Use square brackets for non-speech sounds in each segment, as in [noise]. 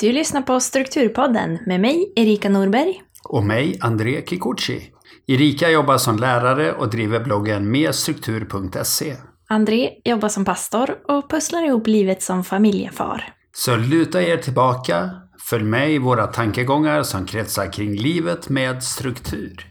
Du lyssnar på Strukturpodden med mig, Erika Norberg. Och mig, André Kikuchi. Erika jobbar som lärare och driver bloggen merstruktur.se. André jobbar som pastor och pusslar ihop livet som familjefar. Så luta er tillbaka, följ med i våra tankegångar som kretsar kring livet med struktur.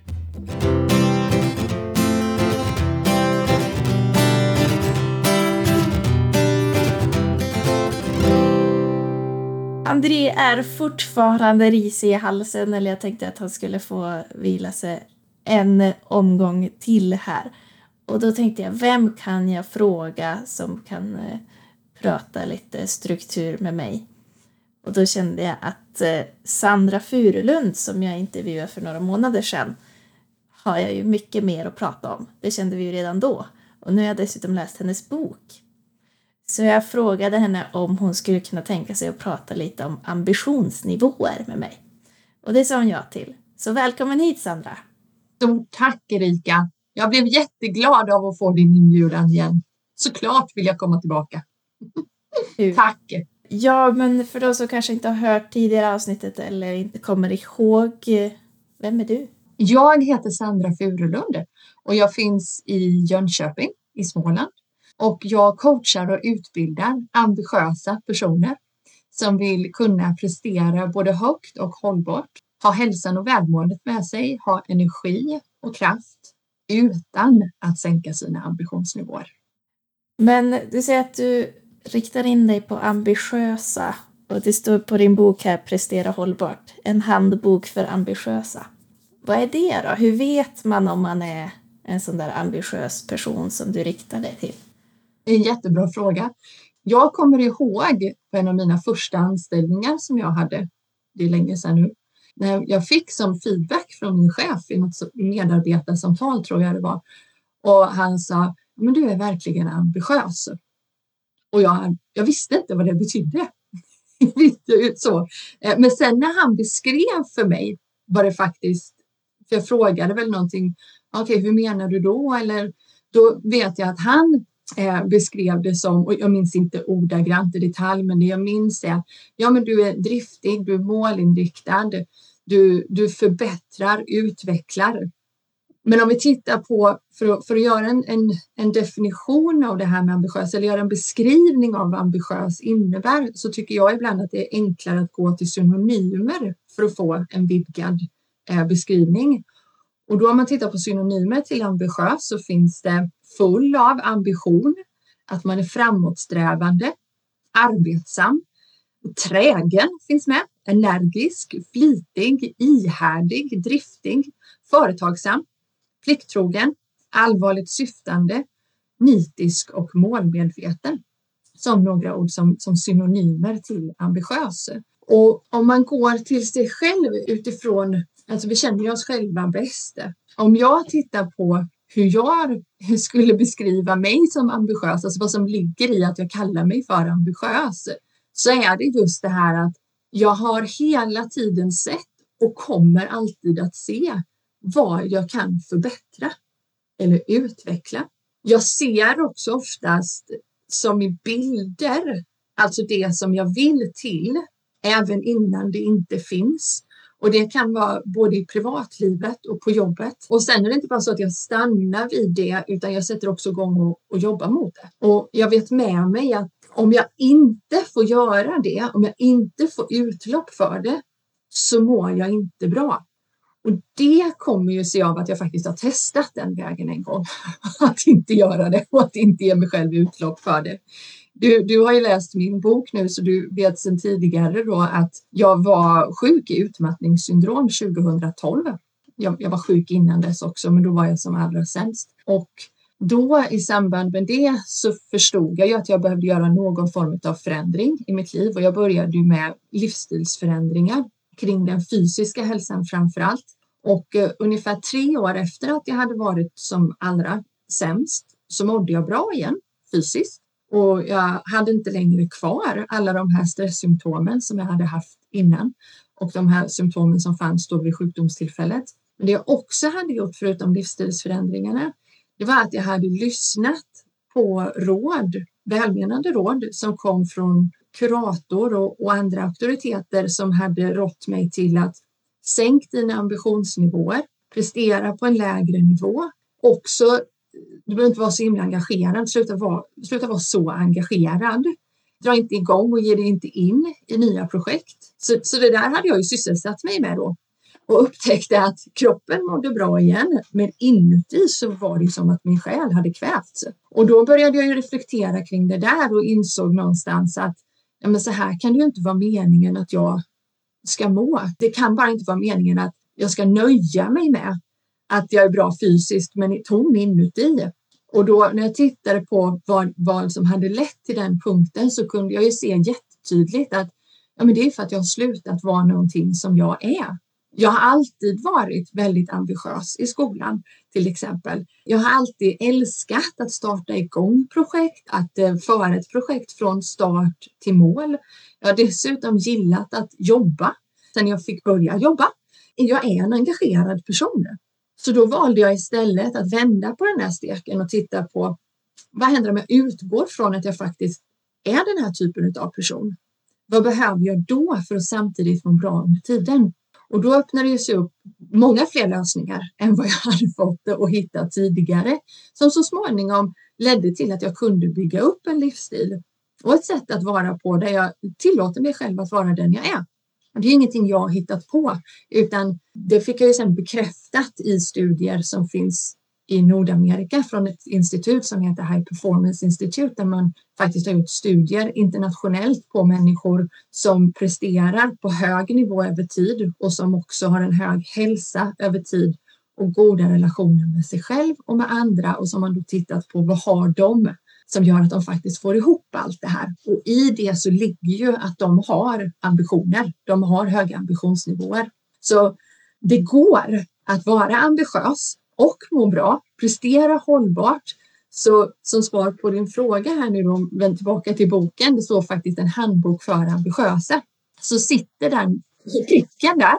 André är fortfarande risig i halsen, eller jag tänkte att han skulle få vila sig en omgång till här. Och då tänkte jag, vem kan jag fråga som kan eh, prata lite struktur med mig? Och då kände jag att eh, Sandra Furulund som jag intervjuade för några månader sedan har jag ju mycket mer att prata om. Det kände vi ju redan då. Och nu har jag dessutom läst hennes bok. Så jag frågade henne om hon skulle kunna tänka sig att prata lite om ambitionsnivåer med mig. Och det sa hon ja till. Så välkommen hit Sandra! Stort tack Erika! Jag blev jätteglad av att få din inbjudan igen. Såklart vill jag komma tillbaka. tack! Ja, men för de som kanske inte har hört tidigare avsnittet eller inte kommer ihåg, vem är du? Jag heter Sandra Furulund och jag finns i Jönköping i Småland och jag coachar och utbildar ambitiösa personer som vill kunna prestera både högt och hållbart, ha hälsan och välmåendet med sig, ha energi och kraft utan att sänka sina ambitionsnivåer. Men du säger att du riktar in dig på ambitiösa och det står på din bok här Prestera hållbart, en handbok för ambitiösa. Vad är det då? Hur vet man om man är en sån där ambitiös person som du riktar dig till? En jättebra fråga. Jag kommer ihåg på en av mina första anställningar som jag hade, det är länge sedan nu, när jag fick som feedback från min chef i något medarbetarsamtal tror jag det var. Och han sa, men du är verkligen ambitiös. Och jag, jag visste inte vad det betydde. [laughs] så. Eh, men sen när han beskrev för mig vad det faktiskt, för jag frågade väl någonting, okej okay, hur menar du då? Eller då vet jag att han eh, beskrev det som, och jag minns inte ordagrant i detalj, men det jag minns är ja, men du är driftig, du är målinriktad, du, du förbättrar, utvecklar. Men om vi tittar på, för att, för att göra en, en, en, definition av det här med ambitiös, eller göra en beskrivning av vad ambitiös innebär, så tycker jag ibland att det är enklare att gå till synonymer för att få en vidgad eh, beskrivning. Och då om man tittar på synonymer till ambitiös så finns det full av ambition, att man är framåtsträvande, arbetsam, trägen finns med, energisk, flitig, ihärdig, driftig, företagsam, plikttrogen, allvarligt syftande, nitisk och målmedveten. Som några ord som, som synonymer till ambitiös. Och om man går till sig själv utifrån, alltså vi känner ju oss själva bäst. Om jag tittar på hur jag skulle beskriva mig som ambitiös, alltså vad som ligger i att jag kallar mig för ambitiös, så är det just det här att jag har hela tiden sett och kommer alltid att se vad jag kan förbättra eller utveckla. Jag ser också oftast som i bilder, alltså det som jag vill till, även innan det inte finns. Och det kan vara både i privatlivet och på jobbet. Och sen är det inte bara så att jag stannar vid det, utan jag sätter också igång och, och jobbar mot det. Och jag vet med mig att om jag inte får göra det, om jag inte får utlopp för det, så mår jag inte bra. Och det kommer ju sig av att jag faktiskt har testat den vägen en gång. [laughs] Att inte göra det och att inte ge mig själv utlopp för det. Du, du har ju läst min bok nu så du vet sedan tidigare då att jag var sjuk i utmattningssyndrom 2012. Jag, jag var sjuk innan dess också, men då var jag som allra sämst. Och då i samband med det så förstod jag ju att jag behövde göra någon form av förändring i mitt liv och jag började ju med livsstilsförändringar kring den fysiska hälsan framför allt. Och eh, ungefär tre år efter att jag hade varit som allra sämst så mådde jag bra igen fysiskt och jag hade inte längre kvar alla de här stresssymptomen som jag hade haft innan och de här symptomen som fanns då vid sjukdomstillfället. Men det jag också hade gjort förutom livsstilsförändringarna, det var att jag hade lyssnat på råd, välmenande råd som kom från kurator och, och andra auktoriteter som hade rått mig till att sänk dina ambitionsnivåer, prestera på en lägre nivå. Också, du behöver inte vara så himla engagerad, sluta vara, sluta vara så engagerad. Dra inte igång och ge dig inte in i nya projekt. Så, så det där hade jag ju sysselsatt mig med då och upptäckte att kroppen mådde bra igen, men inuti så var det som att min själ hade kvävts. Och då började jag ju reflektera kring det där och insåg någonstans att ja, men så här kan det ju inte vara meningen att jag ska må. Det kan bara inte vara meningen att jag ska nöja mig med att jag är bra fysiskt men tom inuti. Och då när jag tittade på vad, vad som hade lett till den punkten så kunde jag ju se jättetydligt att ja, men det är för att jag har slutat vara någonting som jag är. Jag har alltid varit väldigt ambitiös i skolan till exempel. Jag har alltid älskat att starta igång projekt, att eh, föra ett projekt från start till mål. Jag har dessutom gillat att jobba sen jag fick börja jobba. Jag är en engagerad person. Så då valde jag istället att vända på den här steken och titta på vad händer om jag utgår från att jag faktiskt är den här typen av person? Vad behöver jag då för att samtidigt må bra under tiden? Och då öppnade det sig upp många fler lösningar än vad jag [laughs] hade fått och hittat tidigare som så småningom ledde till att jag kunde bygga upp en livsstil och ett sätt att vara på där jag tillåter mig själv att vara den jag är. Det är ingenting jag har hittat på utan det fick jag ju sen bekräftat i studier som finns i Nordamerika från ett institut som heter High Performance Institute där man faktiskt har gjort studier internationellt på människor som presterar på hög nivå över tid och som också har en hög hälsa över tid och goda relationer med sig själv och med andra och som man då tittat på vad har de? Som gör att de faktiskt får ihop allt det här. Och i det så ligger ju att de har ambitioner. De har höga ambitionsnivåer. Så det går att vara ambitiös och må bra, prestera hållbart. Så som svar på din fråga här nu om, vänd tillbaka till boken, det står faktiskt en handbok för ambitiösa. Så sitter den pricken där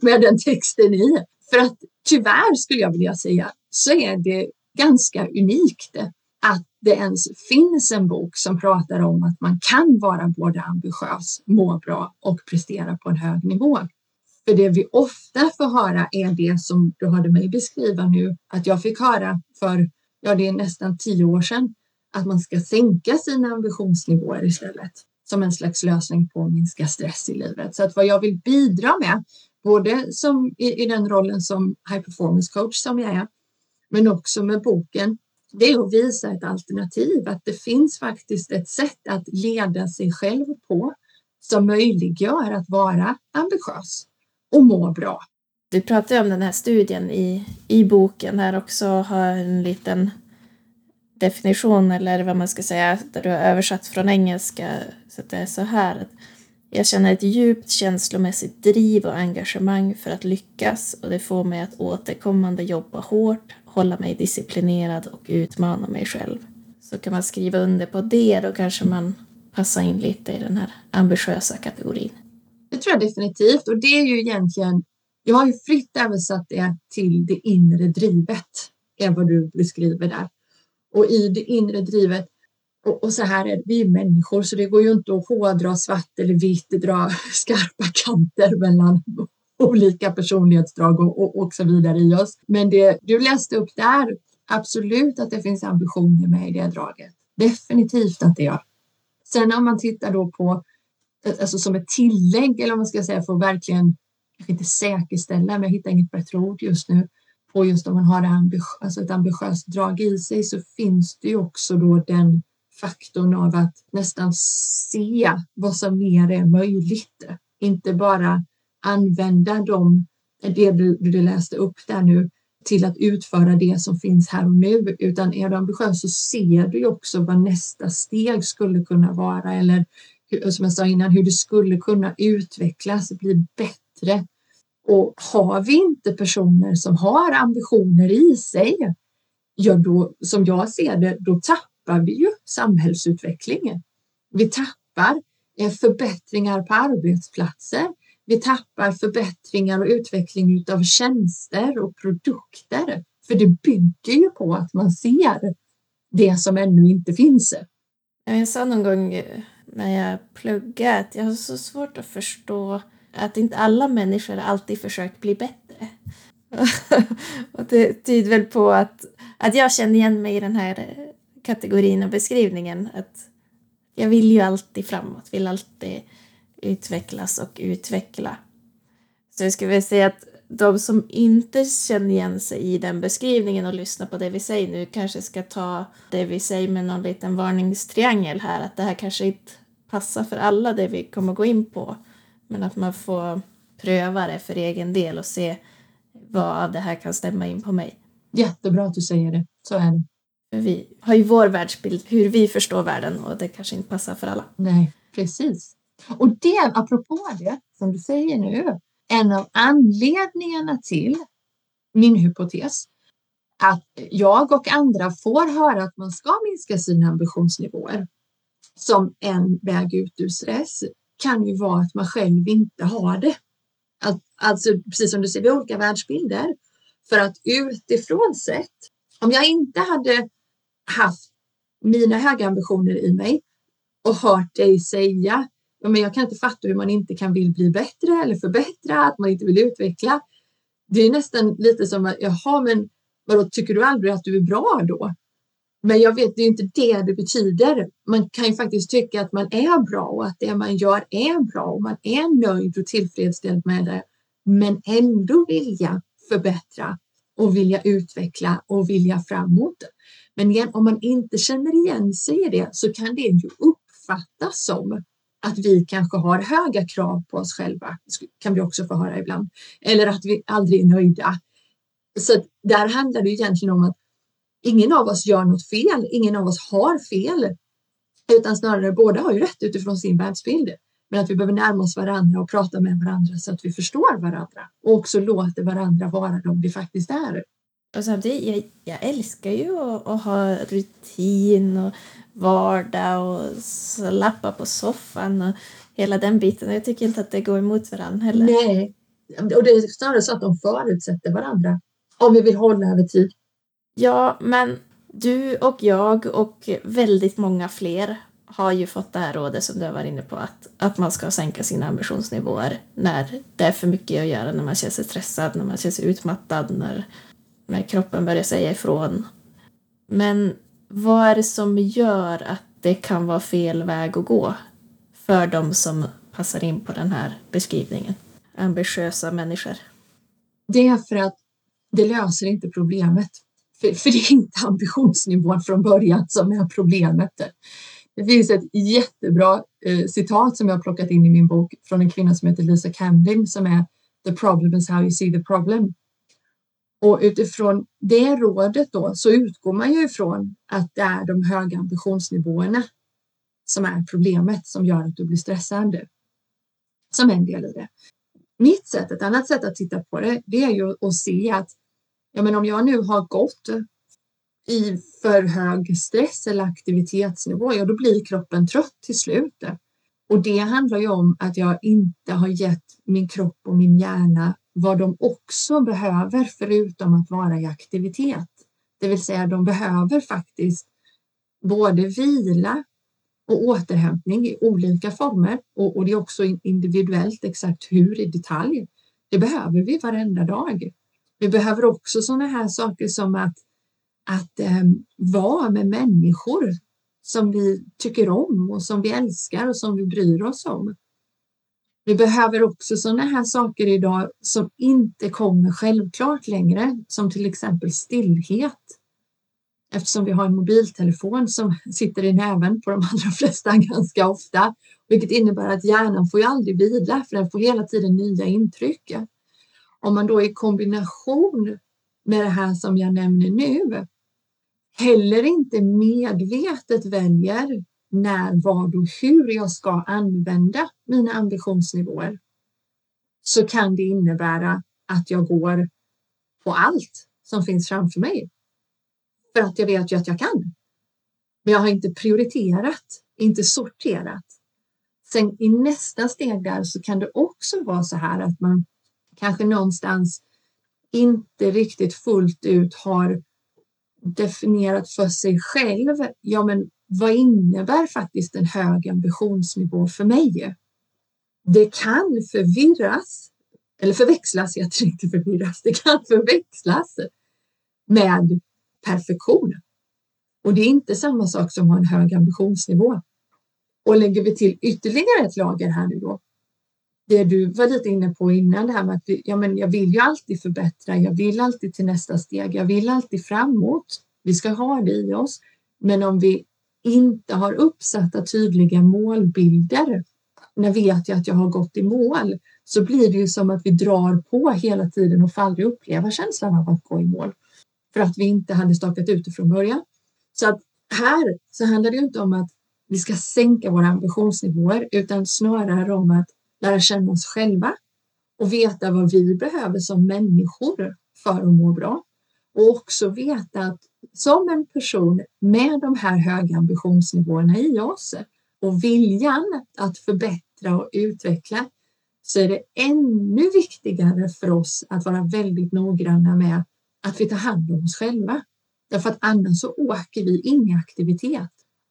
[laughs] med den texten i. För att tyvärr skulle jag vilja säga så är det ganska unikt att det ens finns en bok som pratar om att man kan vara både ambitiös, må bra och prestera på en hög nivå. För det vi ofta får höra är det som du hörde mig beskriva nu, att jag fick höra för, ja det är nästan tio år sedan, att man ska sänka sina ambitionsnivåer istället som en slags lösning på att minska stress i livet. Så att vad jag vill bidra med, både som i, i den rollen som high performance coach som jag är, men också med boken, det är att visa ett alternativ, att det finns faktiskt ett sätt att leda sig själv på som möjliggör att vara ambitiös och må bra. Du pratar om den här studien i, i boken här också, har en liten definition eller vad man ska säga, där du har översatt från engelska. Så det är så här. Jag känner ett djupt känslomässigt driv och engagemang för att lyckas och det får mig att återkommande jobba hårt, hålla mig disciplinerad och utmana mig själv. Så kan man skriva under på det, då kanske man passar in lite i den här ambitiösa kategorin. Det tror jag definitivt och det är ju egentligen, jag har ju fritt översatt det till det inre drivet, är vad du beskriver där. Och i det inre drivet, och, och så här är det, vi är människor så det går ju inte att hårdra svart eller vitt, dra [laughs] skarpa kanter mellan olika personlighetsdrag och, och, och så vidare i oss. Men det du läste upp där, absolut att det finns ambitioner med i det draget. Definitivt att det gör. Sen om man tittar då på eh, alltså som ett tillägg eller om man ska säga för att verkligen, kanske inte säkerställa, men jag hittar inget bättre ord just nu, på just om man har ambitiös, alltså ett ambitiöst drag i sig så finns det ju också då den faktorn av att nästan se vad som mer är möjligt. Inte bara använda dem, det du, du läste upp där nu, till att utföra det som finns här och nu, utan är du ambitiös så ser du också vad nästa steg skulle kunna vara eller som jag sa innan, hur det skulle kunna utvecklas, bli bättre. Och har vi inte personer som har ambitioner i sig, ja då, som jag ser det, då tappar vi ju samhällsutvecklingen. Vi tappar eh, förbättringar på arbetsplatser. Vi tappar förbättringar och utveckling av tjänster och produkter. För det bygger ju på att man ser det som ännu inte finns. Jag sa någon gång eh, när jag pluggade att jag har så svårt att förstå att inte alla människor alltid försöker bli bättre. [laughs] och det tyder väl på att, att jag känner igen mig i den här eh, kategorin och beskrivningen. Att jag vill ju alltid framåt, vill alltid utvecklas och utveckla. Så jag skulle vilja säga att de som inte känner igen sig i den beskrivningen och lyssnar på det vi säger nu kanske ska ta det vi säger med någon liten varningstriangel här, att det här kanske inte passar för alla det vi kommer gå in på, men att man får pröva det för egen del och se vad av det här kan stämma in på mig. Jättebra att du säger det, så är det. Vi har ju vår världsbild, hur vi förstår världen och det kanske inte passar för alla. Nej, precis. Och det, apropå det som du säger nu, en av anledningarna till min hypotes att jag och andra får höra att man ska minska sina ambitionsnivåer som en väg ut ur stress kan ju vara att man själv inte har det. Alltså precis som du säger, vi har olika världsbilder. För att utifrån sett, om jag inte hade haft mina höga ambitioner i mig och hört dig säga ja, men jag kan inte fatta hur man inte kan vill bli bättre eller förbättra, att man inte vill utveckla. Det är nästan lite som att, jaha, men vadå, tycker du aldrig att du är bra då? Men jag vet, det är inte det det betyder. Man kan ju faktiskt tycka att man är bra och att det man gör är bra och man är nöjd och tillfredsställd med det. Men ändå vilja förbättra och vilja utveckla och vilja framåt. Men igen, om man inte känner igen sig i det så kan det ju uppfattas som att vi kanske har höga krav på oss själva, kan vi också få höra ibland. Eller att vi aldrig är nöjda. Så där handlar det egentligen om att ingen av oss gör något fel, ingen av oss har fel. Utan snarare båda har ju rätt utifrån sin världsbild. Men att vi behöver närma oss varandra och prata med varandra så att vi förstår varandra och också låter varandra vara de vi faktiskt är. Och samtidigt, jag, jag älskar ju att, att ha rutin och vardag och slappa på soffan och hela den biten. Jag tycker inte att det går emot varandra heller. Nej, och det är snarare så att de förutsätter varandra om vi vill hålla över tid. Ja, men du och jag och väldigt många fler har ju fått det här rådet som du har varit inne på att, att man ska sänka sina ambitionsnivåer när det är för mycket att göra, när man känner sig stressad, när man känner sig utmattad, när, när kroppen börjar säga ifrån. Men vad är det som gör att det kan vara fel väg att gå för de som passar in på den här beskrivningen? Ambitiösa människor. Det är för att det löser inte problemet. För, för det är inte ambitionsnivån från början som är problemet. Det finns ett jättebra eh, citat som jag har plockat in i min bok från en kvinna som heter Lisa Camden som är The problem is how you see the problem. Och utifrån det rådet då så utgår man ju ifrån att det är de höga ambitionsnivåerna som är problemet som gör att du blir stressad. Som en del i det. Mitt sätt, ett annat sätt att titta på det, det är ju att se att ja, men om jag nu har gått i för hög stress eller aktivitetsnivå, ja då blir kroppen trött till slut. Och det handlar ju om att jag inte har gett min kropp och min hjärna vad de också behöver förutom att vara i aktivitet. Det vill säga de behöver faktiskt både vila och återhämtning i olika former och, och det är också individuellt exakt hur i detalj. Det behöver vi varenda dag. Vi behöver också sådana här saker som att, att eh, vara med människor som vi tycker om och som vi älskar och som vi bryr oss om. Vi behöver också sådana här saker idag som inte kommer självklart längre, som till exempel stillhet. Eftersom vi har en mobiltelefon som sitter i näven på de allra [laughs] flesta ganska ofta, vilket innebär att hjärnan får ju aldrig vila för den får hela tiden nya intryck. Om man då i kombination med det här som jag nämner nu heller inte medvetet väljer när, vad och hur jag ska använda mina ambitionsnivåer så kan det innebära att jag går på allt som finns framför mig. För att jag vet ju att jag kan. Men jag har inte prioriterat, inte sorterat. Sen i nästa steg där så kan det också vara så här att man kanske någonstans inte riktigt fullt ut har definierat för sig själv. Ja, men vad innebär faktiskt en hög ambitionsnivå för mig? Det kan förvirras, eller förväxlas, jag tror inte förvirras, det kan förväxlas med perfektion. Och det är inte samma sak som att ha en hög ambitionsnivå. Och lägger vi till ytterligare ett lager här nu då. Det du var lite inne på innan det här med att ja, men jag vill ju alltid förbättra. Jag vill alltid till nästa steg. Jag vill alltid framåt. Vi ska ha det i oss. Men om vi inte har uppsatta tydliga målbilder. När vet jag att jag har gått i mål så blir det ju som att vi drar på hela tiden och får aldrig uppleva känslan av att gå i mål för att vi inte hade stakat ut det från början. Så att här så handlar det inte om att vi ska sänka våra ambitionsnivåer utan snarare om att lära känna oss själva och veta vad vi behöver som människor för att må bra. Och också veta att som en person med de här höga ambitionsnivåerna i oss och viljan att förbättra och utveckla så är det ännu viktigare för oss att vara väldigt noggranna med att vi tar hand om oss själva. Därför att annars så åker vi in i aktivitet.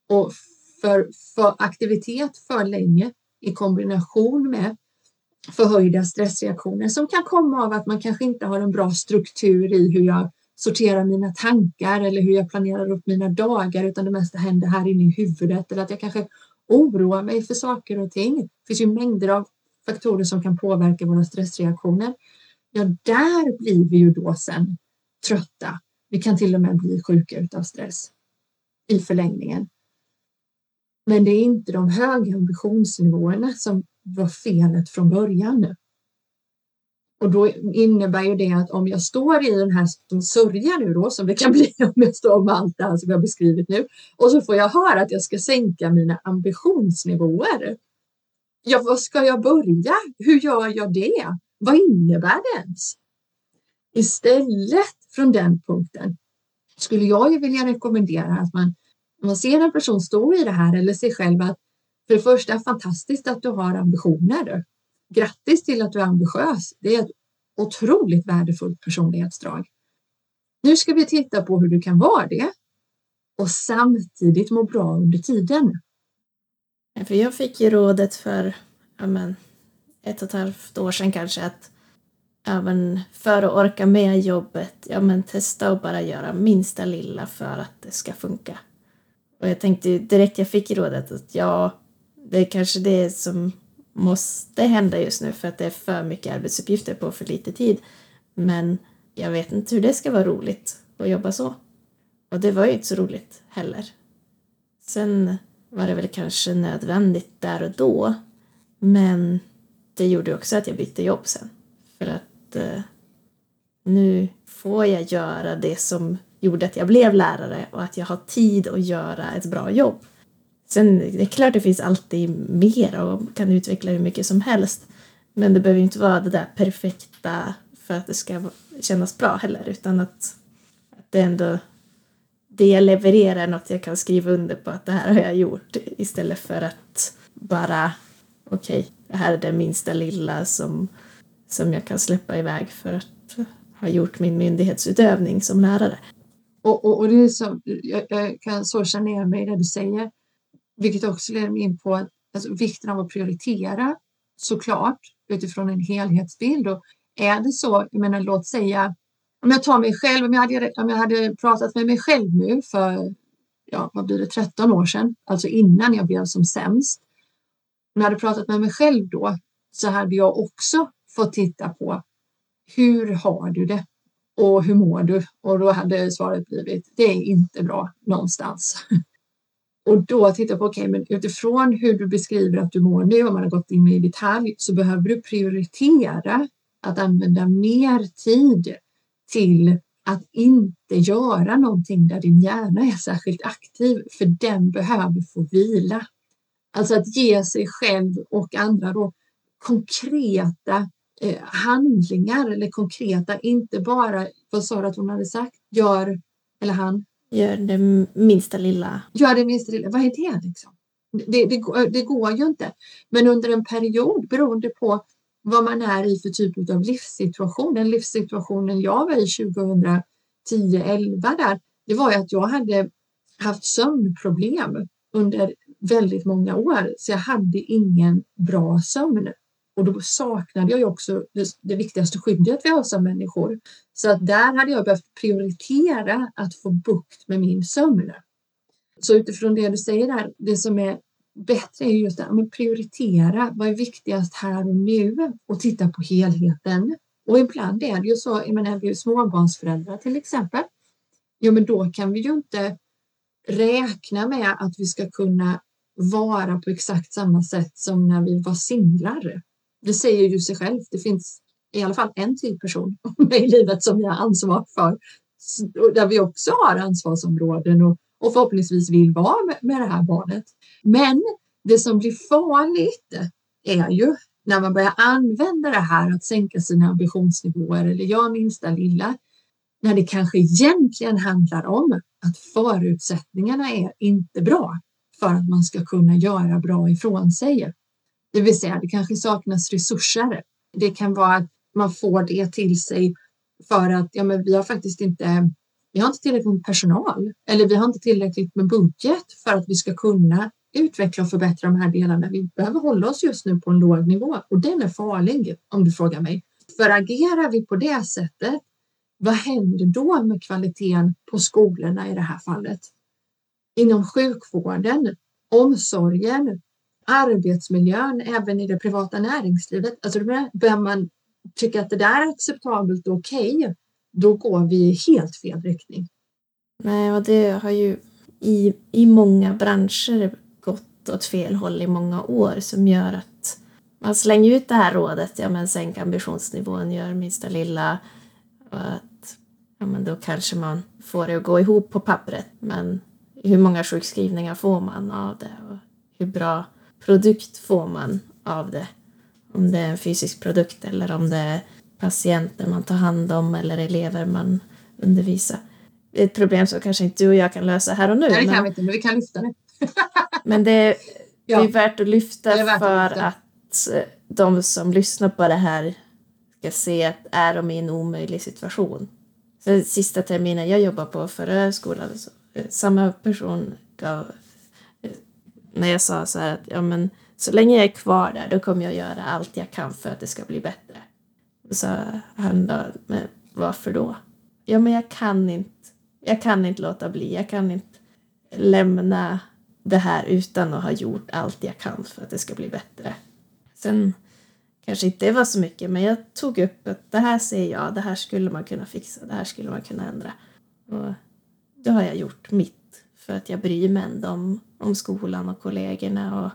Och för, för aktivitet för länge i kombination med förhöjda stressreaktioner som kan komma av att man kanske inte har en bra struktur i hur jag sortera mina tankar eller hur jag planerar upp mina dagar utan det mesta händer här inne i huvudet eller att jag kanske oroar mig för saker och ting. Det finns ju mängder av faktorer som kan påverka våra stressreaktioner. Ja, där blir vi ju då sen trötta. Vi kan till och med bli sjuka utav stress i förlängningen. Men det är inte de höga ambitionsnivåerna som var felet från början. Och då innebär ju det att om jag står i den här sörja nu då, som det kan [laughs] bli om jag står med allt det här som jag beskrivit nu, och så får jag höra att jag ska sänka mina ambitionsnivåer. Ja, var ska jag börja? Hur gör jag det? Vad innebär det ens? Istället från den punkten skulle jag ju vilja rekommendera att man, om man ser en person stå i det här eller sig själv att för det första fantastiskt att du har ambitioner. Grattis till att du är ambitiös. Det är ett otroligt värdefullt personlighetsdrag. Nu ska vi titta på hur du kan vara det och samtidigt må bra under tiden. För jag fick ju rådet för ja men, ett och ett halvt år sedan kanske att även för att orka med jobbet, ja men testa att bara göra minsta lilla för att det ska funka. Och jag tänkte direkt jag fick rådet att ja, det är kanske det som måste hända just nu för att det är för mycket arbetsuppgifter på för lite tid. Men jag vet inte hur det ska vara roligt att jobba så. Och det var ju inte så roligt heller. Sen var det väl kanske nödvändigt där och då. Men det gjorde också att jag bytte jobb sen. För att eh, nu får jag göra det som gjorde att jag blev lärare och att jag har tid att göra ett bra jobb. Sen det är klart det finns alltid mer och kan utveckla hur mycket som helst. Men det behöver inte vara det där perfekta för att det ska kännas bra heller utan att, att det ändå det jag levererar är något jag kan skriva under på att det här har jag gjort istället för att bara okej, okay, det här är det minsta lilla som, som jag kan släppa iväg för att ha gjort min myndighetsutövning som lärare. Och, och, och det är så, jag, jag kan så känna igen mig i det du säger, vilket också leder mig in på alltså, vikten av att prioritera såklart utifrån en helhetsbild. Och är det så, jag menar låt säga, om jag tar mig själv, om jag hade, om jag hade pratat med mig själv nu för, ja vad blir det, 13 år sedan, alltså innan jag blev som sämst. Om jag hade pratat med mig själv då så hade jag också fått titta på hur har du det? Och hur mår du? Och då hade svaret blivit, det är inte bra någonstans. [laughs] Och då titta på, okej, okay, men utifrån hur du beskriver att du mår nu, om man har gått in i detalj, så behöver du prioritera att använda mer tid till att inte göra någonting där din hjärna är särskilt aktiv, för den behöver få vila. Alltså att ge sig själv och andra då konkreta eh, handlingar eller konkreta, inte bara vad sa du att hon hade sagt, gör eller han? Gör det minsta lilla. Gör det minsta lilla, vad är det liksom? Det, det, det går ju inte. Men under en period beroende på vad man är i för typ av livssituation. Den livssituationen jag var i 2010-11 där, det var ju att jag hade haft sömnproblem under väldigt många år, så jag hade ingen bra sömn. Och då saknade jag ju också det, det viktigaste skyddet vi har som människor. Så att där hade jag behövt prioritera att få bukt med min sömn. Så utifrån det du säger där, det som är bättre är just att prioritera. Vad är viktigast här och nu? Och titta på helheten. Och ibland är det ju så, jag menar, vi är småbarnsföräldrar till exempel. Ja, men då kan vi ju inte räkna med att vi ska kunna vara på exakt samma sätt som när vi var singlar. Det säger ju sig självt. Det finns i alla fall en till person [laughs] i livet som jag har ansvar för, där vi också har ansvarsområden och, och förhoppningsvis vill vara med, med det här barnet. Men det som blir farligt är ju när man börjar använda det här att sänka sina ambitionsnivåer eller göra minsta lilla, när det kanske egentligen handlar om att förutsättningarna är inte bra för att man ska kunna göra bra ifrån sig. Det vill säga, det kanske saknas resurser. Det kan vara att man får det till sig för att ja, men vi har faktiskt inte vi har inte tillräckligt med personal eller vi har inte tillräckligt med budget för att vi ska kunna utveckla och förbättra de här delarna. Vi behöver hålla oss just nu på en låg nivå och den är farlig om du frågar mig. För agerar vi på det sättet, vad händer då med kvaliteten på skolorna i det här fallet? Inom sjukvården, omsorgen, arbetsmiljön, även i det privata näringslivet. Alltså börjar man tycka att det där är acceptabelt och okej, okay, då går vi i helt fel riktning. Nej, och det har ju i, i många branscher gått åt fel håll i många år som gör att man slänger ut det här rådet, ja men sänk ambitionsnivån, gör minsta lilla och att ja men då kanske man får det att gå ihop på pappret men hur många sjukskrivningar får man av det och hur bra produkt får man av det? Om det är en fysisk produkt eller om det är patienter man tar hand om eller elever man undervisar. Det är ett problem som kanske inte du och jag kan lösa här och nu. Nej, det kan men, vi inte, men vi kan lyfta det. [laughs] men det är, ja. det är värt att lyfta värt för att, lyfta. att eh, de som lyssnar på det här ska se att är de i en omöjlig situation. Så sista terminen jag jobbade på förra skolan, eh, samma person gav när jag sa så här att ja, men, så länge jag är kvar där då kommer jag göra allt jag kan för att det ska bli bättre. Så han då, men varför då? Ja, men jag kan inte. Jag kan inte låta bli. Jag kan inte lämna det här utan att ha gjort allt jag kan för att det ska bli bättre. Sen kanske inte det var så mycket, men jag tog upp att det här ser jag, det här skulle man kunna fixa, det här skulle man kunna ändra. Och då har jag gjort mitt för att jag bryr mig ändå om, om skolan och kollegorna och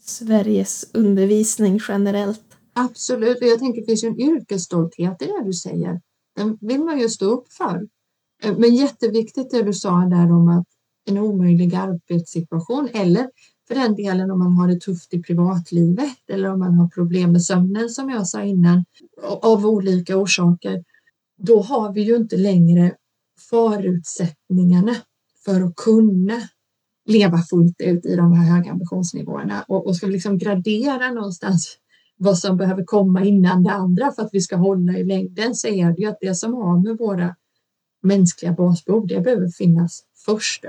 Sveriges undervisning generellt. Absolut, och jag tänker det finns ju en yrkesstolthet i det du säger. Den vill man ju stå upp för. Eh, men jätteviktigt det du sa där om att en omöjlig arbetssituation eller för den delen om man har det tufft i privatlivet eller om man har problem med sömnen som jag sa innan av olika orsaker. Då har vi ju inte längre förutsättningarna för att kunna leva fullt ut i de här höga ambitionsnivåerna och, och ska vi liksom gradera någonstans vad som behöver komma innan det andra för att vi ska hålla i längden så är det ju att det som har med våra mänskliga basbehov, det behöver finnas först.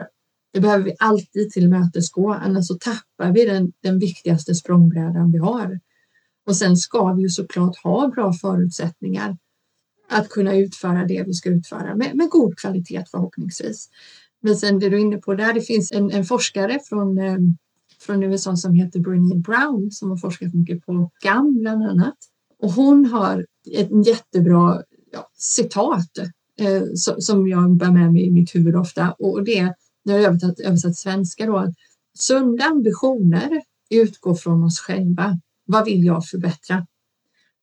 Det behöver vi alltid tillmötesgå, annars så tappar vi den, den viktigaste språngbrädan vi har. Och sen ska vi ju såklart ha bra förutsättningar att kunna utföra det vi ska utföra med, med god kvalitet förhoppningsvis. Men sen det du är inne på där, det finns en, en forskare från, eh, från USA som heter Brené Brown som har forskat mycket på GAM bland annat. Och hon har ett jättebra ja, citat eh, som, som jag bär med mig i mitt huvud ofta och det när jag översatt, översatt svenska då. Att sunda ambitioner utgår från oss själva. Vad vill jag förbättra?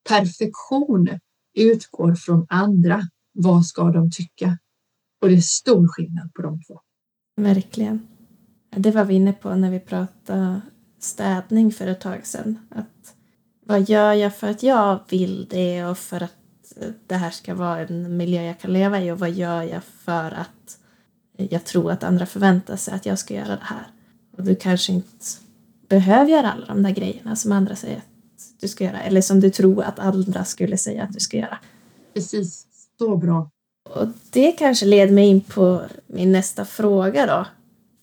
Perfektion utgår från andra. Vad ska de tycka? Och det är stor skillnad på de två. Verkligen. Det var vi inne på när vi pratade städning för ett tag sedan. Att vad gör jag för att jag vill det och för att det här ska vara en miljö jag kan leva i och vad gör jag för att jag tror att andra förväntar sig att jag ska göra det här. Och du kanske inte behöver göra alla de där grejerna som andra säger att du ska göra eller som du tror att andra skulle säga att du ska göra. Precis, så bra. Och det kanske leder mig in på min nästa fråga då.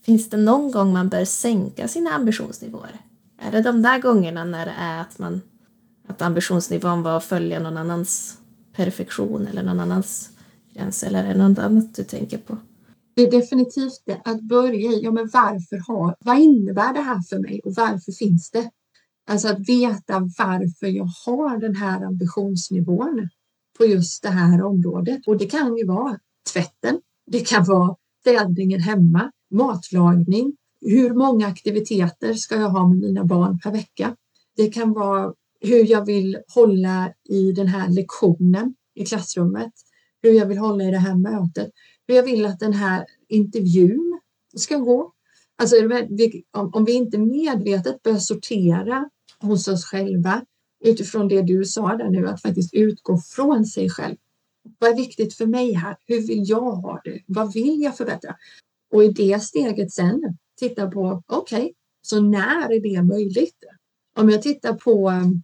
Finns det någon gång man bör sänka sina ambitionsnivåer? Är det de där gångerna när det är att man att ambitionsnivån var att följa någon annans perfektion eller någon annans gräns eller är det något annat du tänker på? Det är definitivt det, att börja i, ja men varför har, vad innebär det här för mig och varför finns det? Alltså att veta varför jag har den här ambitionsnivån på just det här området. Och det kan ju vara tvätten, det kan vara städningen hemma, matlagning, hur många aktiviteter ska jag ha med mina barn per vecka? Det kan vara hur jag vill hålla i den här lektionen i klassrummet, hur jag vill hålla i det här mötet, hur jag vill att den här intervjun ska gå. Alltså om vi inte medvetet börjar sortera hos oss själva utifrån det du sa där nu, att faktiskt utgå från sig själv. Vad är viktigt för mig här? Hur vill jag ha det? Vad vill jag förbättra? Och i det steget sen titta på, okej, okay, så när är det möjligt? Om jag tittar på um,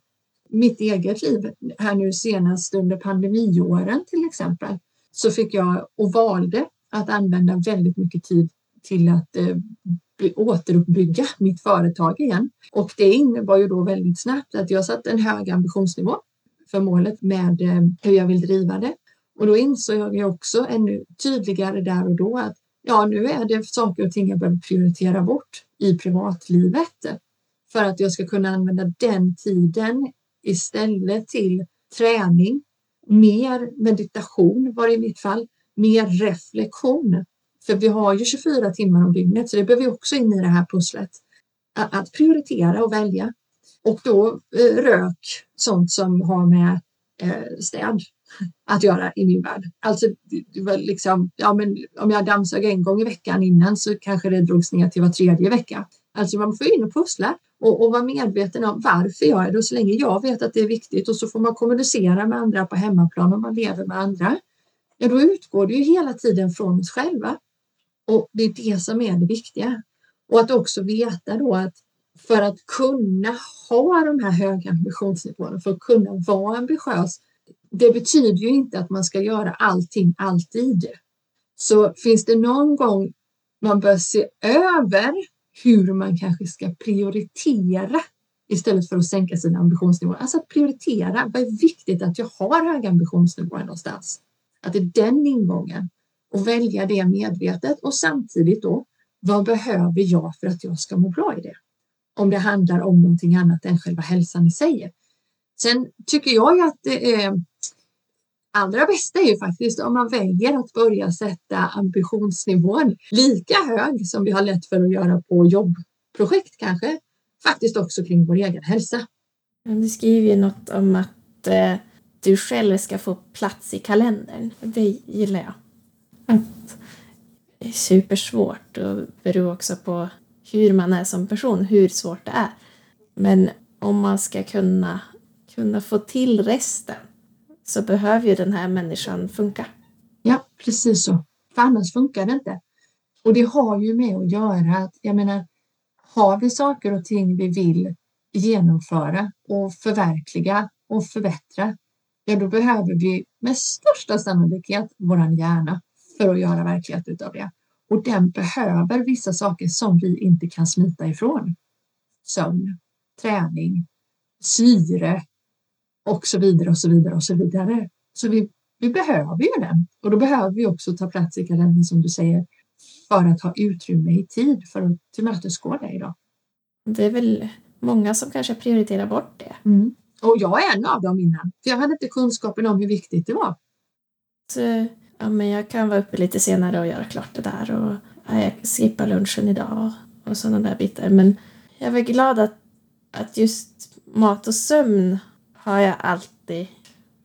mitt eget liv här nu senast under pandemiåren till exempel, så fick jag och valde att använda väldigt mycket tid till att eh, återuppbygga mitt företag igen. Och det innebar ju då väldigt snabbt att jag satte en hög ambitionsnivå för målet med eh, hur jag vill driva det. Och då insåg jag också ännu tydligare där och då att ja, nu är det saker och ting jag behöver prioritera bort i privatlivet för att jag ska kunna använda den tiden istället till träning, mer meditation var det i mitt fall, mer reflektion. För vi har ju 24 timmar om dygnet så det behöver vi också in i det här pusslet. Att prioritera och välja. Och då eh, rök, sånt som har med eh, städ att göra i min värld. Alltså, det var liksom, ja, men om jag dammsög en gång i veckan innan så kanske det drogs ner till var tredje vecka. Alltså man får in och pussla och, och vara medveten om varför jag är det och så länge jag vet att det är viktigt och så får man kommunicera med andra på hemmaplan om man lever med andra. Ja, då utgår det ju hela tiden från oss själva. Och det är det som är det viktiga. Och att också veta då att för att kunna ha de här höga ambitionsnivåerna, för att kunna vara ambitiös, det betyder ju inte att man ska göra allting alltid. Så finns det någon gång man bör se över hur man kanske ska prioritera istället för att sänka sina ambitionsnivåer. Alltså att prioritera. Vad är viktigt att jag har höga ambitionsnivåer någonstans? Att det är den ingången och välja det medvetet och samtidigt då vad behöver jag för att jag ska må bra i det? Om det handlar om någonting annat än själva hälsan i sig. Sen tycker jag ju att det är allra bästa är ju faktiskt om man väljer att börja sätta ambitionsnivån lika hög som vi har lätt för att göra på jobbprojekt kanske, faktiskt också kring vår egen hälsa. Du skriver ju något om att eh, du själv ska få plats i kalendern. Det gillar jag. Att det är supersvårt och beror också på hur man är som person, hur svårt det är. Men om man ska kunna, kunna få till resten så behöver ju den här människan funka. Ja, precis så. För annars funkar det inte. Och det har ju med att göra att, jag menar, har vi saker och ting vi vill genomföra och förverkliga och förbättra, ja då behöver vi med största sannolikhet våran hjärna för att göra verklighet utav det. Och den behöver vissa saker som vi inte kan smita ifrån. Sömn, träning, syre, och så vidare och så vidare och så vidare. Så vi, vi behöver ju den och då behöver vi också ta plats i kalendern som du säger för att ha utrymme i tid för att tillmötesgå dig idag. Det är väl många som kanske prioriterar bort det. Mm. Och jag är en av dem innan, för jag hade inte kunskapen om hur viktigt det var. Så, ja, men jag kan vara uppe lite senare och göra klart det där och ja, jag skippar lunchen idag och sådana där bitar. Men jag är glad att, att just mat och sömn har jag alltid,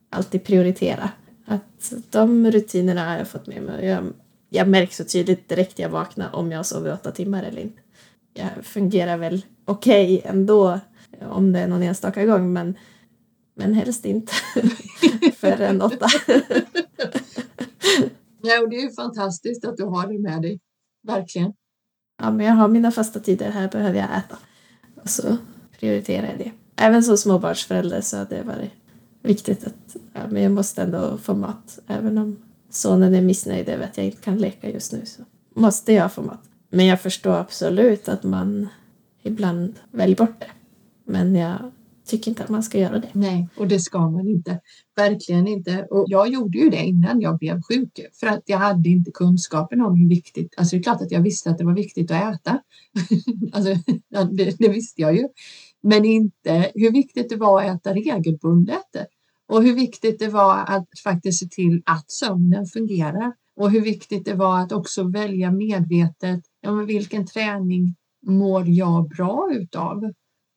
alltid prioriterat. Att de rutinerna har jag fått med mig. Jag, jag märker så tydligt direkt jag vaknar om jag sover åtta timmar eller inte. Jag fungerar väl okej okay ändå om det är någon enstaka gång men, men helst inte [laughs] förrän åtta. [laughs] ja, och det är ju fantastiskt att du har det med dig. Verkligen. Ja, men jag har mina fasta tider. Här behöver jag äta. Och så prioriterar jag det även som småbarnsförälder så har det varit viktigt att ja, men jag måste ändå få mat. Även om sonen är missnöjd över att jag inte kan leka just nu så måste jag få mat. Men jag förstår absolut att man ibland väljer bort det. Men jag tycker inte att man ska göra det. Nej, och det ska man inte. Verkligen inte. Och jag gjorde ju det innan jag blev sjuk för att jag hade inte kunskapen om hur viktigt. Alltså det är klart att jag visste att det var viktigt att äta. [laughs] alltså, det, det visste jag ju. Men inte hur viktigt det var att äta regelbundet och hur viktigt det var att faktiskt se till att sömnen fungerar och hur viktigt det var att också välja medvetet. Ja, men vilken träning mår jag bra utav?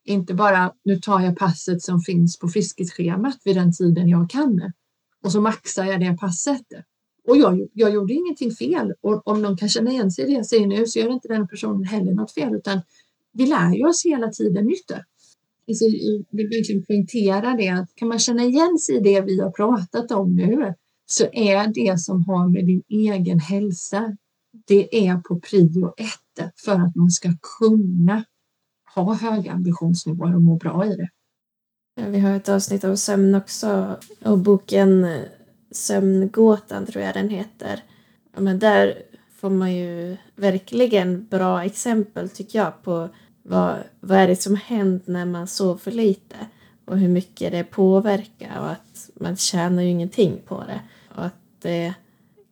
Inte bara nu tar jag passet som finns på fiskeschemat vid den tiden jag kan och så maxar jag det passet. Och jag, jag gjorde ingenting fel och om någon kan känna igen sig i det jag säger nu så gör inte den personen heller något fel utan vi lär ju oss hela tiden nytt. Alltså, jag vill verkligen poängtera det att kan man känna igen sig i det vi har pratat om nu så är det som har med din egen hälsa, det är på prio ett för att man ska kunna ha höga ambitionsnivåer och må bra i det. Vi har ett avsnitt om sömn också och boken eh, Sömngåtan tror jag den heter. men där får man ju verkligen bra exempel tycker jag på vad, vad är det som hänt när man sover för lite och hur mycket det påverkar och att man tjänar ju ingenting på det och att det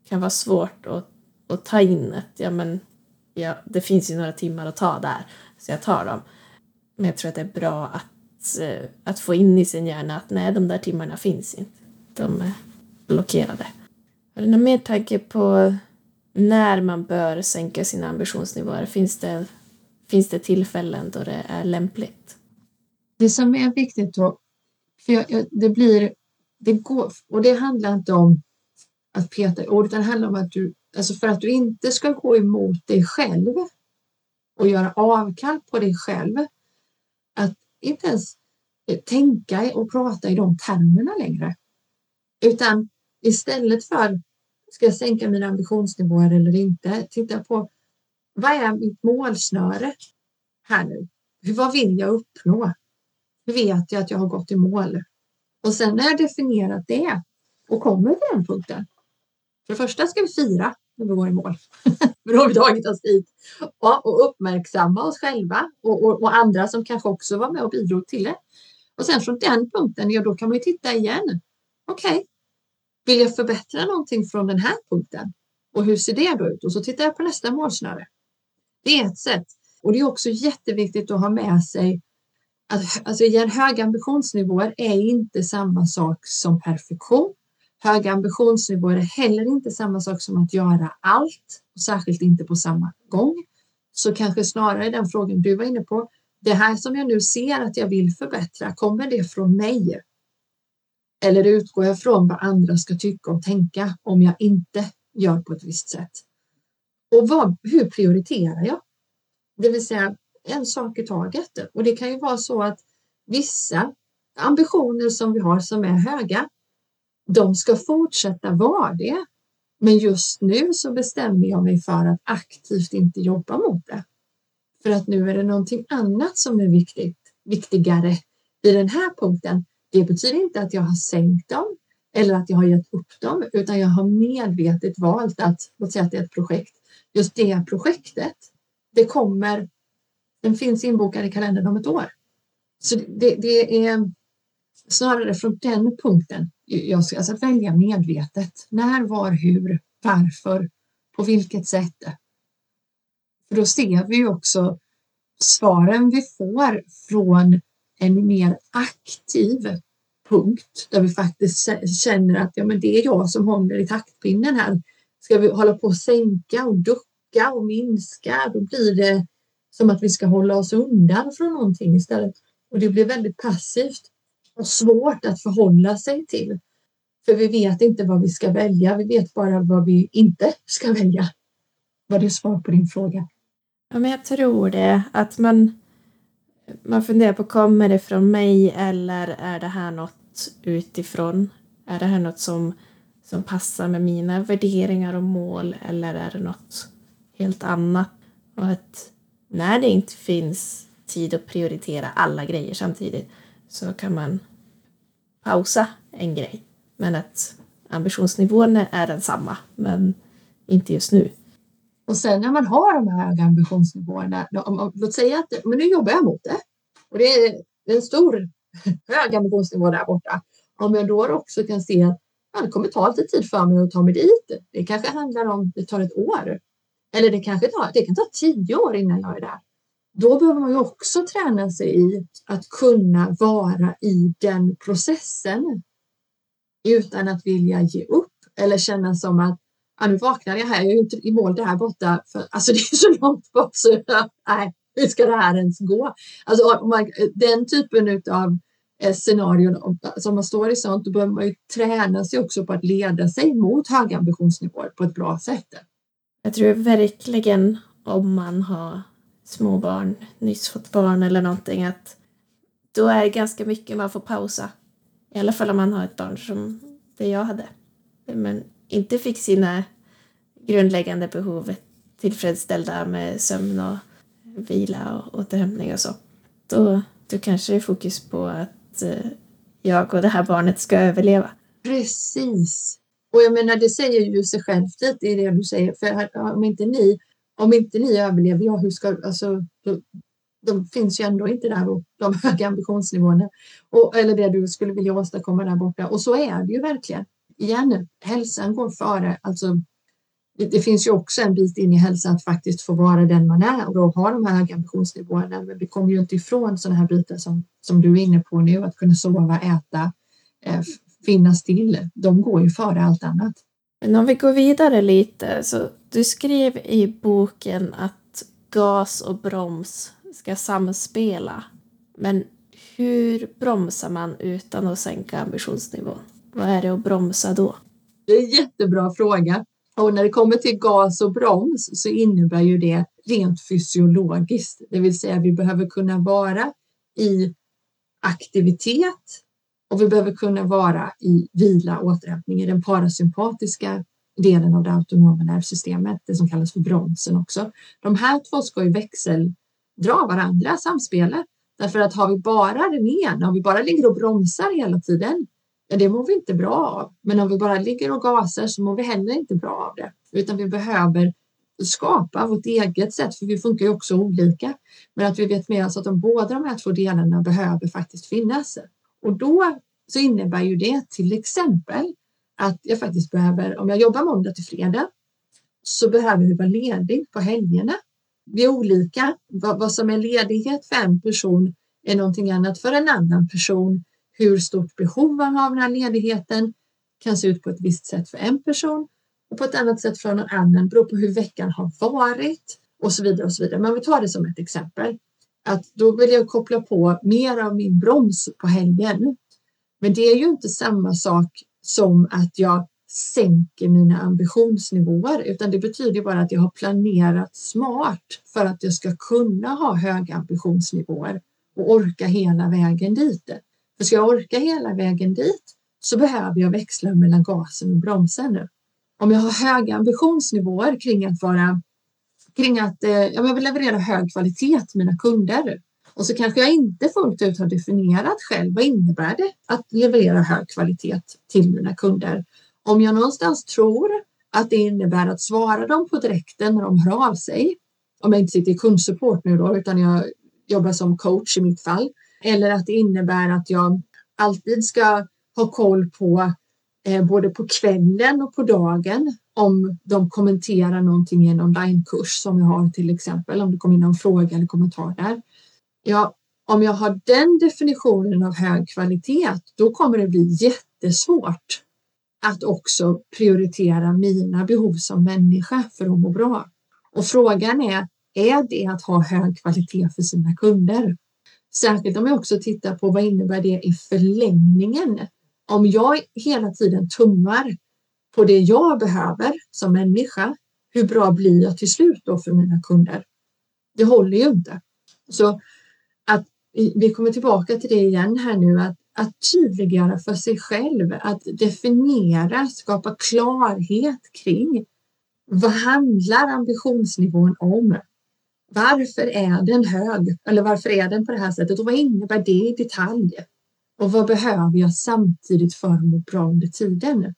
kan vara svårt att, att ta in att ja men ja, det finns ju några timmar att ta där så jag tar dem. Men jag tror att det är bra att, eh, att få in i sin hjärna att nej, de där timmarna finns inte. De är blockerade. Har du någon mer tanke på när man bör sänka sina ambitionsnivåer? Finns det finns det tillfällen då det är lämpligt? Det som är viktigt då, för jag, jag, det blir, det går, och det handlar inte om att peta i ord, utan det handlar om att du, alltså för att du inte ska gå emot dig själv och göra avkall på dig själv, att inte ens eh, tänka och prata i de termerna längre, utan istället för ska jag sänka mina ambitionsnivåer eller inte, titta på vad är mitt målsnöre här nu? Vad vill jag uppnå? Hur vet jag att jag har gått i mål? Och sen när jag definierat det och kommer till den punkten. För det första ska vi fira när vi går i mål. [laughs] Men då har vi tagit oss dit. Ja, och uppmärksamma oss själva och, och, och, andra som kanske också var med och bidrog till det. Och sen från den punkten, ja då kan man ju titta igen. Okej, okay. vill jag förbättra någonting från den här punkten? Och hur ser det då ut? Och så tittar jag på nästa målsnöre. Det är ett sätt. Och det är också jätteviktigt att ha med sig att alltså, igen, höga ambitionsnivåer är inte samma sak som perfektion. Höga ambitionsnivåer är heller inte samma sak som att göra allt, och särskilt inte på samma gång. Så kanske snarare den frågan du var inne på. Det här som jag nu ser att jag vill förbättra, kommer det från mig? Eller utgår jag från vad andra ska tycka och tänka om jag inte gör på ett visst sätt? Och vad, hur prioriterar jag? Det vill säga en sak i taget. Och det kan ju vara så att vissa ambitioner som vi har som är höga, de ska fortsätta vara det. Men just nu så bestämmer jag mig för att aktivt inte jobba mot det. För att nu är det någonting annat som är viktigt, viktigare i den här punkten. Det betyder inte att jag har sänkt dem eller att jag har gett upp dem, utan jag har medvetet valt att, låt säga att det är ett projekt, just det projektet, det kommer, den finns inbokad i kalendern om ett år. Så det, det är snarare från den punkten jag ska alltså välja medvetet. När, var, hur, varför, på vilket sätt. För då ser vi också svaren vi får från en mer aktiv punkt där vi faktiskt känner att ja, men det är jag som håller i taktpinnen här. Ska vi hålla på att sänka och ducka och minska, då blir det som att vi ska hålla oss undan från någonting istället. Och det blir väldigt passivt och svårt att förhålla sig till. För vi vet inte vad vi ska välja. Vi vet bara vad vi inte ska välja. Var det svar på din fråga? Ja, men jag tror det. Att man, man funderar på, kommer det från mig eller är det här något utifrån? Är det här något som som passar med mina värderingar och mål eller är det något helt annat? Och att när det inte finns tid att prioritera alla grejer samtidigt så kan man pausa en grej. Men att ambitionsnivån är densamma, men inte just nu. Och sen när man har de här höga ambitionsnivåerna, låt säga att men nu jobbar jag mot det och det är en stor [laughs] hög ambitionsnivå där borta. Om jag då också kan se att ja, det kommer ta lite tid för mig att ta mig dit. Det kanske handlar om det tar ett år eller det kanske tar, det kan ta tio år innan jag är där. Då behöver man ju också träna sig i att kunna vara i den processen utan att vilja ge upp eller känna som att ah, nu vaknar jag här, jag är ju inte i mål där borta, för alltså [laughs] det är så långt bort så nej, hur ska det här ens gå? Alltså man, den typen av eh, scenarion, som man står i sånt, då behöver man ju träna sig också på att leda sig mot höga ambitionsnivåer på ett bra sätt. Jag tror verkligen om man har småbarn, nyss fått barn eller någonting, att då är det ganska mycket man får pausa. I alla fall om man har ett barn som det jag hade. Men inte fick sina grundläggande behov tillfredsställda med sömn och vila och återhämtning och så. Då, då kanske det är fokus på att eh, jag och det här barnet ska överleva. Precis. Och jag menar, det säger ju sig självt lite i det du säger. För om inte ni, om inte ni överlever, ja, hur ska, alltså, de finns ju ändå inte där och de höga ambitionsnivåerna. Och, eller det du skulle vilja åstadkomma där borta. Och så är det ju verkligen. Igen, hälsan går före. Alltså, det, det, finns ju också en bit in i hälsan att faktiskt få vara den man är och då ha de här höga ambitionsnivåerna. Men vi kommer ju inte ifrån sådana här bitar som, som du är inne på nu, att kunna sova, äta, eh, finnas till. De går ju före allt annat. Men om vi går vidare lite, så du skrev i boken att gas och broms ska samspela. Men hur bromsar man utan att sänka ambitionsnivån? Vad är det att bromsa då? Det är en jättebra fråga. Och när det kommer till gas och broms så innebär ju det rent fysiologiskt, det vill säga vi behöver kunna vara i aktivitet och vi behöver kunna vara i vila och återhämtning i den parasympatiska delen av det autonoma nervsystemet, det som kallas för bromsen också. De här två ska ju växeldra varandra, samspela. Därför att har vi bara den ena, om vi bara ligger och bromsar hela tiden, ja, det mår vi inte bra av. Men om vi bara ligger och gasar så mår vi heller inte bra av det, utan vi behöver skapa vårt eget sätt, för vi funkar ju också olika. Men att vi vet med oss att de båda de här två delarna behöver faktiskt finnas. Och då så innebär ju det till exempel att jag faktiskt behöver, om jag jobbar måndag till fredag, så behöver vi vara ledig på helgerna. Vi är olika. Vad, vad som är ledighet för en person är någonting annat för en annan person. Hur stort behov man har av den här ledigheten kan se ut på ett visst sätt för en person och på ett annat sätt för någon annan. Beror på hur veckan har varit och så vidare och så vidare. Men vi tar det som ett exempel. Att då vill jag koppla på mer av min broms på helgen. Men det är ju inte samma sak som att jag sänker mina ambitionsnivåer, utan det betyder bara att jag har planerat smart för att jag ska kunna ha höga ambitionsnivåer och orka hela vägen dit. För ska jag orka hela vägen dit så behöver jag växla mellan gasen och bromsen. Om jag har höga ambitionsnivåer kring att vara kring att eh, jag vill leverera hög kvalitet till mina kunder och så kanske jag inte fullt ut har definierat själv vad innebär det att leverera hög kvalitet till mina kunder. Om jag någonstans tror att det innebär att svara dem på direkten när de hör av sig, om jag inte sitter i kundsupport nu då, utan jag jobbar som coach i mitt fall, eller att det innebär att jag alltid ska ha koll på Eh, både på kvällen och på dagen om de kommenterar någonting i en onlinekurs som jag har till exempel, om det kommer in någon fråga eller kommentar där. Ja, om jag har den definitionen av hög kvalitet, då kommer det bli jättesvårt att också prioritera mina behov som människa för att må bra. Och frågan är, är det att ha hög kvalitet för sina kunder? Särskilt om jag också tittar på vad innebär det i förlängningen? Om jag hela tiden tummar på det jag behöver som människa, hur bra blir jag till slut då för mina kunder? Det håller ju inte. Så att vi kommer tillbaka till det igen här nu, att, att tydliggöra för sig själv, att definiera, skapa klarhet kring vad handlar ambitionsnivån om? Varför är den hög? Eller varför är den på det här sättet? Och vad innebär det i detalj? Och vad behöver jag samtidigt för att må bra under tiden?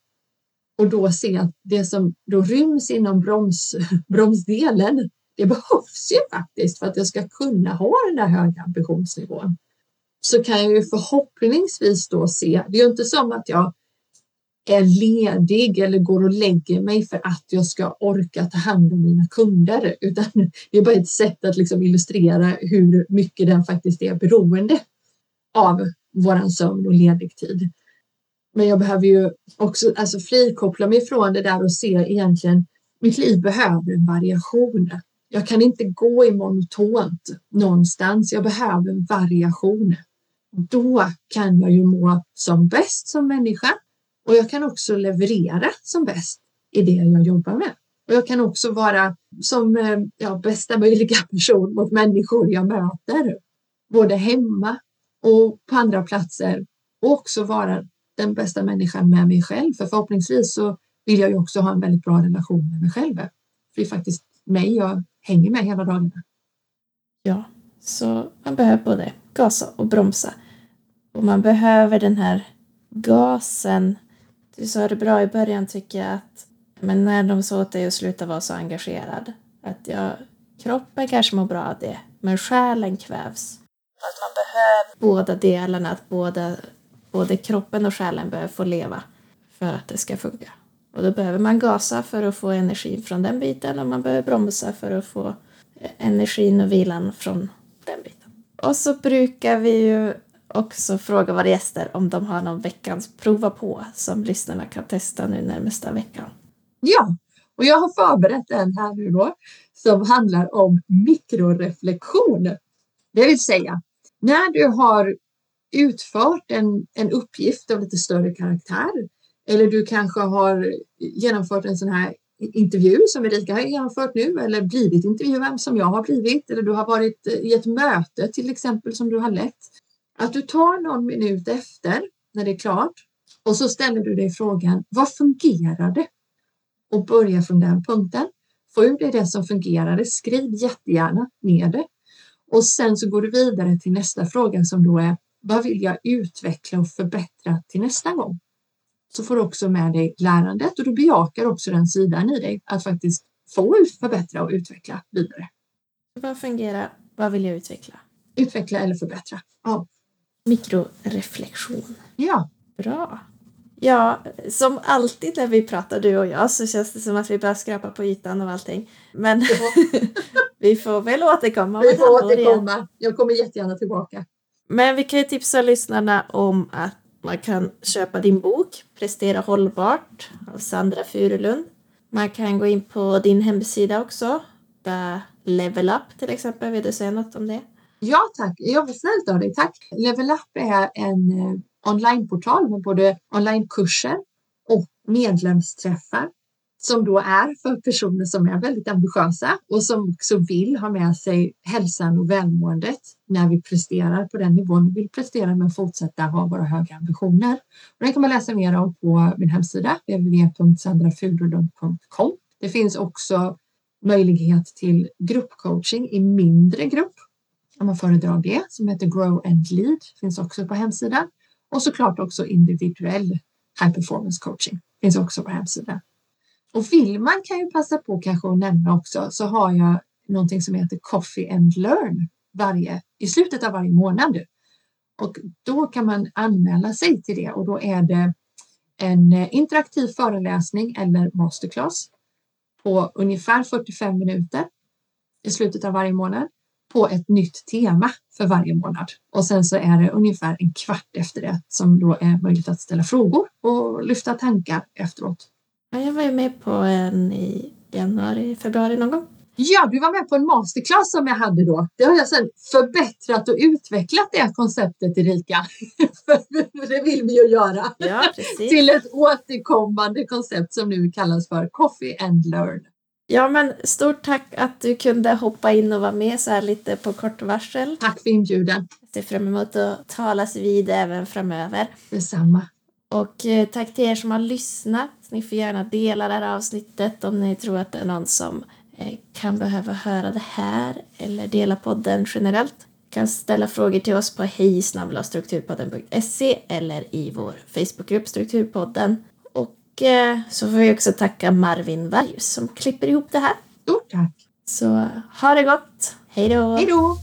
och då se att det som då ryms inom broms, [laughs] bromsdelen, det behövs ju faktiskt för att jag ska kunna ha den där höga ambitionsnivån. Så kan jag ju förhoppningsvis då se, det är ju inte som att jag är ledig eller går och lägger mig för att jag ska orka ta hand om mina kunder, utan det är bara ett sätt att liksom illustrera hur mycket den faktiskt är beroende av våran sömn och ledig tid. Men jag behöver ju också alltså frikoppla mig från det där och se egentligen mitt liv behöver en variation. Jag kan inte gå i monotont någonstans. Jag behöver en variation. Då kan jag ju må som bäst som människa och jag kan också leverera som bäst i det jag jobbar med. Och jag kan också vara som eh, ja, bästa möjliga [laughs] person mot människor jag möter, både hemma och på andra platser och också vara den bästa människan med mig själv. För förhoppningsvis så vill jag ju också ha en väldigt bra relation med mig själv. För det är faktiskt mig jag hänger med hela dagarna. Ja, så man behöver både gasa och bromsa. Och man behöver den här gasen. Du sa det bra i början tycker jag att men när de sa åt dig att sluta vara så engagerad. Att jag, kroppen kanske mår bra av det, men själen kvävs. Att man behöver båda delarna, att båda, både kroppen och själen behöver få leva för att det ska funka. Och då behöver man gasa för att få energin från den biten och man behöver bromsa för att få eh, energin och vilan från den biten. Och så brukar vi ju också fråga våra gäster om de har någon veckans prova på som lyssnarna kan testa nu närmsta veckan. Ja, och jag har förberett en här nu då som handlar om mikroreflektion. Det vill säga, när du har utfört en, en uppgift av lite större karaktär eller du kanske har genomfört en sån här intervju som Erika har genomfört nu eller blivit intervjuad som jag har blivit eller du har varit eh, i ett möte till exempel som du har lett. Att du tar någon minut efter när det är klart och så ställer du dig frågan vad fungerade? Och börja från den punkten. Få ur dig det som fungerade. Skriv jättegärna ner det. Och sen så går du vidare till nästa fråga som då är vad vill jag utveckla och förbättra till nästa gång? Så får du också med dig lärandet och du bejakar också den sidan i dig att faktiskt få förbättra och utveckla vidare. Vad fungerar? Vad vill jag utveckla? Utveckla eller förbättra. Ja. Mikroreflektion. Ja. Bra. Ja, som alltid när vi pratar du och jag så känns det som att vi bara skrapar på ytan och allting. Men vi får [laughs] väl återkomma. Vi får återkomma. Jag kommer jättegärna tillbaka. Men vi kan ju tipsa lyssnarna om att man kan köpa din bok Prestera hållbart av Sandra Furulund. Man kan gå in på din hemsida också. Där Level Up till exempel. Vill du säga något om det? Ja tack, jag var snällt av dig, tack. Level Up är en eh, onlineportal med både onlinekurser och medlemsträffar som då är för personer som är väldigt ambitiösa och som också vill ha med sig hälsan och välmåendet när vi presterar på den nivån vi vill prestera men fortsätta ha våra höga ambitioner. Och det kan man läsa mer om på min hemsida www.sandrafurulund.com. Det finns också möjlighet till gruppcoaching i mindre grupp om man föredrar det som heter Grow and Lead finns också på hemsidan och såklart också individuell high performance coaching finns också på hemsidan. Och vill man kan ju passa på kanske att nämna också så har jag någonting som heter Coffee and Learn varje, i slutet av varje månad. Och då kan man anmäla sig till det och då är det en eh, interaktiv föreläsning eller masterclass på ungefär 45 minuter i slutet av varje månad på ett nytt tema för varje månad. Och sen så är det ungefär en kvart efter det som då är möjligt att ställa frågor och lyfta tankar efteråt. Jag var ju med på en i januari, februari någon gång. Ja, du var med på en masterclass som jag hade då. Det har jag sedan förbättrat och utvecklat det konceptet Erika. [laughs] det vill vi ju göra. Ja. Till ett återkommande koncept som nu kallas för Coffee and Learn. Ja, men stort tack att du kunde hoppa in och vara med så här lite på kort varsel. Tack för inbjudan. Jag ser fram emot att talas vid även framöver. Detsamma. Och eh, tack till er som har lyssnat. Ni får gärna dela det här avsnittet om ni tror att det är någon som eh, kan behöva höra det här eller dela podden generellt. Ni kan ställa frågor till oss på hejsnabelastrukturpodden.se eller i vår Facebookgrupp Strukturpodden. Eh, så får vi också tacka Marvin Varjus som klipper ihop det här. Stort tack! Så ha det gott! Hej då! Hej då!